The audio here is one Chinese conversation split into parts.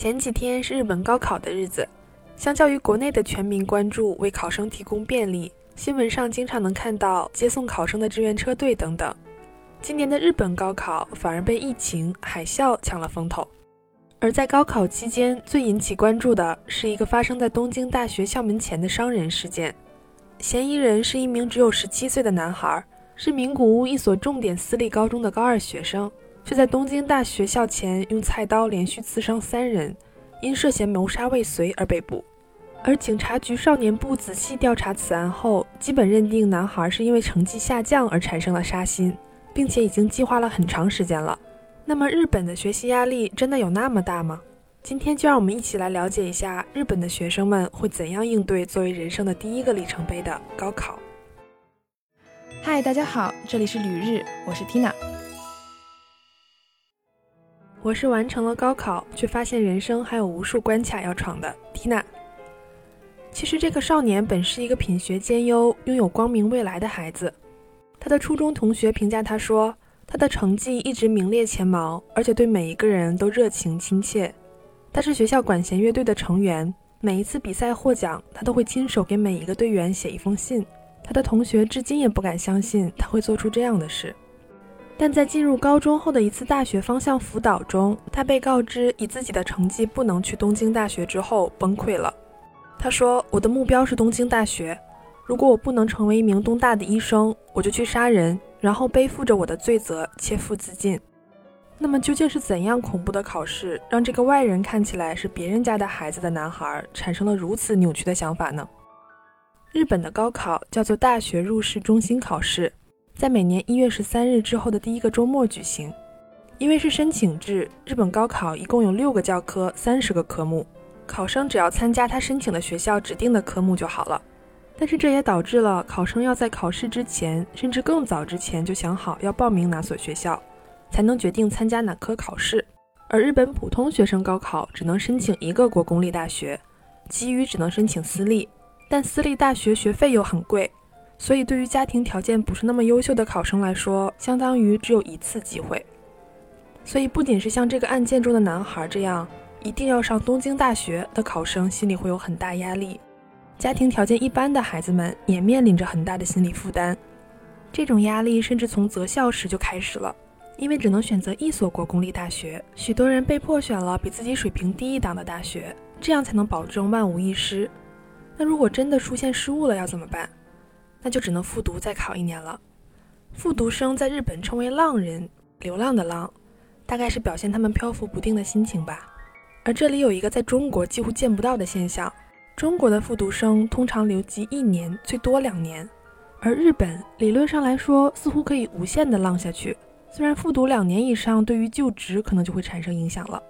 前几天是日本高考的日子，相较于国内的全民关注为考生提供便利，新闻上经常能看到接送考生的志愿车队等等。今年的日本高考反而被疫情、海啸抢了风头。而在高考期间，最引起关注的是一个发生在东京大学校门前的伤人事件。嫌疑人是一名只有十七岁的男孩，是名古屋一所重点私立高中的高二学生。却在东京大学校前用菜刀连续刺伤三人，因涉嫌谋杀未遂而被捕。而警察局少年部仔细调查此案后，基本认定男孩是因为成绩下降而产生了杀心，并且已经计划了很长时间了。那么，日本的学习压力真的有那么大吗？今天就让我们一起来了解一下日本的学生们会怎样应对作为人生的第一个里程碑的高考。嗨，大家好，这里是旅日，我是 Tina。我是完成了高考，却发现人生还有无数关卡要闯的缇娜。其实这个少年本是一个品学兼优、拥有光明未来的孩子。他的初中同学评价他说，他的成绩一直名列前茅，而且对每一个人都热情亲切。他是学校管弦乐队的成员，每一次比赛获奖，他都会亲手给每一个队员写一封信。他的同学至今也不敢相信他会做出这样的事。但在进入高中后的一次大学方向辅导中，他被告知以自己的成绩不能去东京大学之后崩溃了。他说：“我的目标是东京大学，如果我不能成为一名东大的医生，我就去杀人，然后背负着我的罪责切腹自尽。”那么究竟是怎样恐怖的考试，让这个外人看起来是别人家的孩子的男孩产生了如此扭曲的想法呢？日本的高考叫做大学入试中心考试。在每年一月十三日之后的第一个周末举行，因为是申请制，日本高考一共有六个教科，三十个科目，考生只要参加他申请的学校指定的科目就好了。但是这也导致了考生要在考试之前，甚至更早之前就想好要报名哪所学校，才能决定参加哪科考试。而日本普通学生高考只能申请一个国公立大学，其余只能申请私立，但私立大学学费又很贵。所以，对于家庭条件不是那么优秀的考生来说，相当于只有一次机会。所以，不仅是像这个案件中的男孩这样一定要上东京大学的考生，心里会有很大压力；家庭条件一般的孩子们也面临着很大的心理负担。这种压力甚至从择校时就开始了，因为只能选择一所国公立大学，许多人被迫选了比自己水平低一档的大学，这样才能保证万无一失。那如果真的出现失误了，要怎么办？那就只能复读再考一年了。复读生在日本称为“浪人”，流浪的浪，大概是表现他们漂浮不定的心情吧。而这里有一个在中国几乎见不到的现象：中国的复读生通常留级一年，最多两年，而日本理论上来说似乎可以无限的浪下去。虽然复读两年以上对于就职可能就会产生影响了。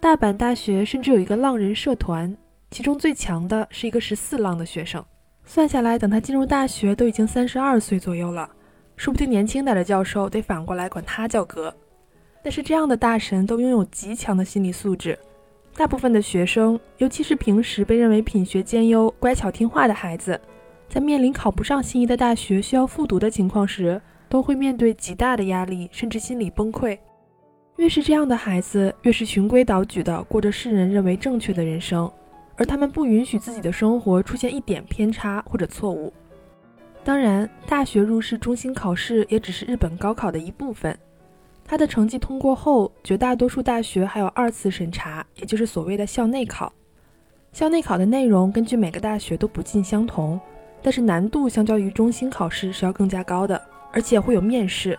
大阪大学甚至有一个浪人社团，其中最强的是一个十四浪的学生。算下来，等他进入大学都已经三十二岁左右了，说不定年轻点的教授得反过来管他叫哥。但是这样的大神都拥有极强的心理素质，大部分的学生，尤其是平时被认为品学兼优、乖巧听话的孩子，在面临考不上心仪的大学需要复读的情况时，都会面对极大的压力，甚至心理崩溃。越是这样的孩子，越是循规蹈矩地过着世人认为正确的人生。而他们不允许自己的生活出现一点偏差或者错误。当然，大学入试中心考试也只是日本高考的一部分。他的成绩通过后，绝大多数大学还有二次审查，也就是所谓的校内考。校内考的内容根据每个大学都不尽相同，但是难度相较于中心考试是要更加高的，而且会有面试。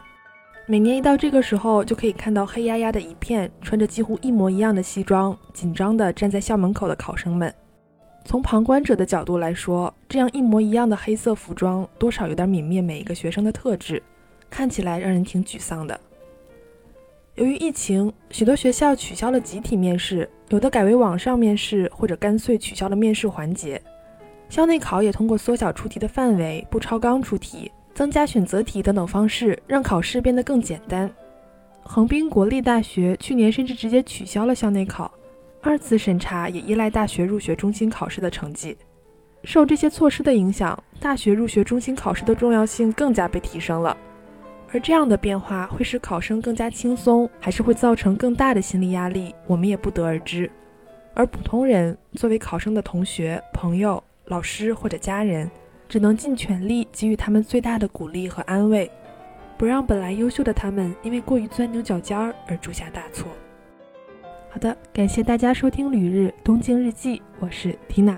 每年一到这个时候，就可以看到黑压压的一片，穿着几乎一模一样的西装，紧张地站在校门口的考生们。从旁观者的角度来说，这样一模一样的黑色服装，多少有点泯灭每一个学生的特质，看起来让人挺沮丧的。由于疫情，许多学校取消了集体面试，有的改为网上面试，或者干脆取消了面试环节。校内考也通过缩小出题的范围，不超纲出题。增加选择题等等方式，让考试变得更简单。横滨国立大学去年甚至直接取消了校内考，二次审查也依赖大学入学中心考试的成绩。受这些措施的影响，大学入学中心考试的重要性更加被提升了。而这样的变化会使考生更加轻松，还是会造成更大的心理压力，我们也不得而知。而普通人作为考生的同学、朋友、老师或者家人，只能尽全力给予他们最大的鼓励和安慰，不让本来优秀的他们因为过于钻牛角尖儿而铸下大错。好的，感谢大家收听《旅日东京日记》，我是缇娜。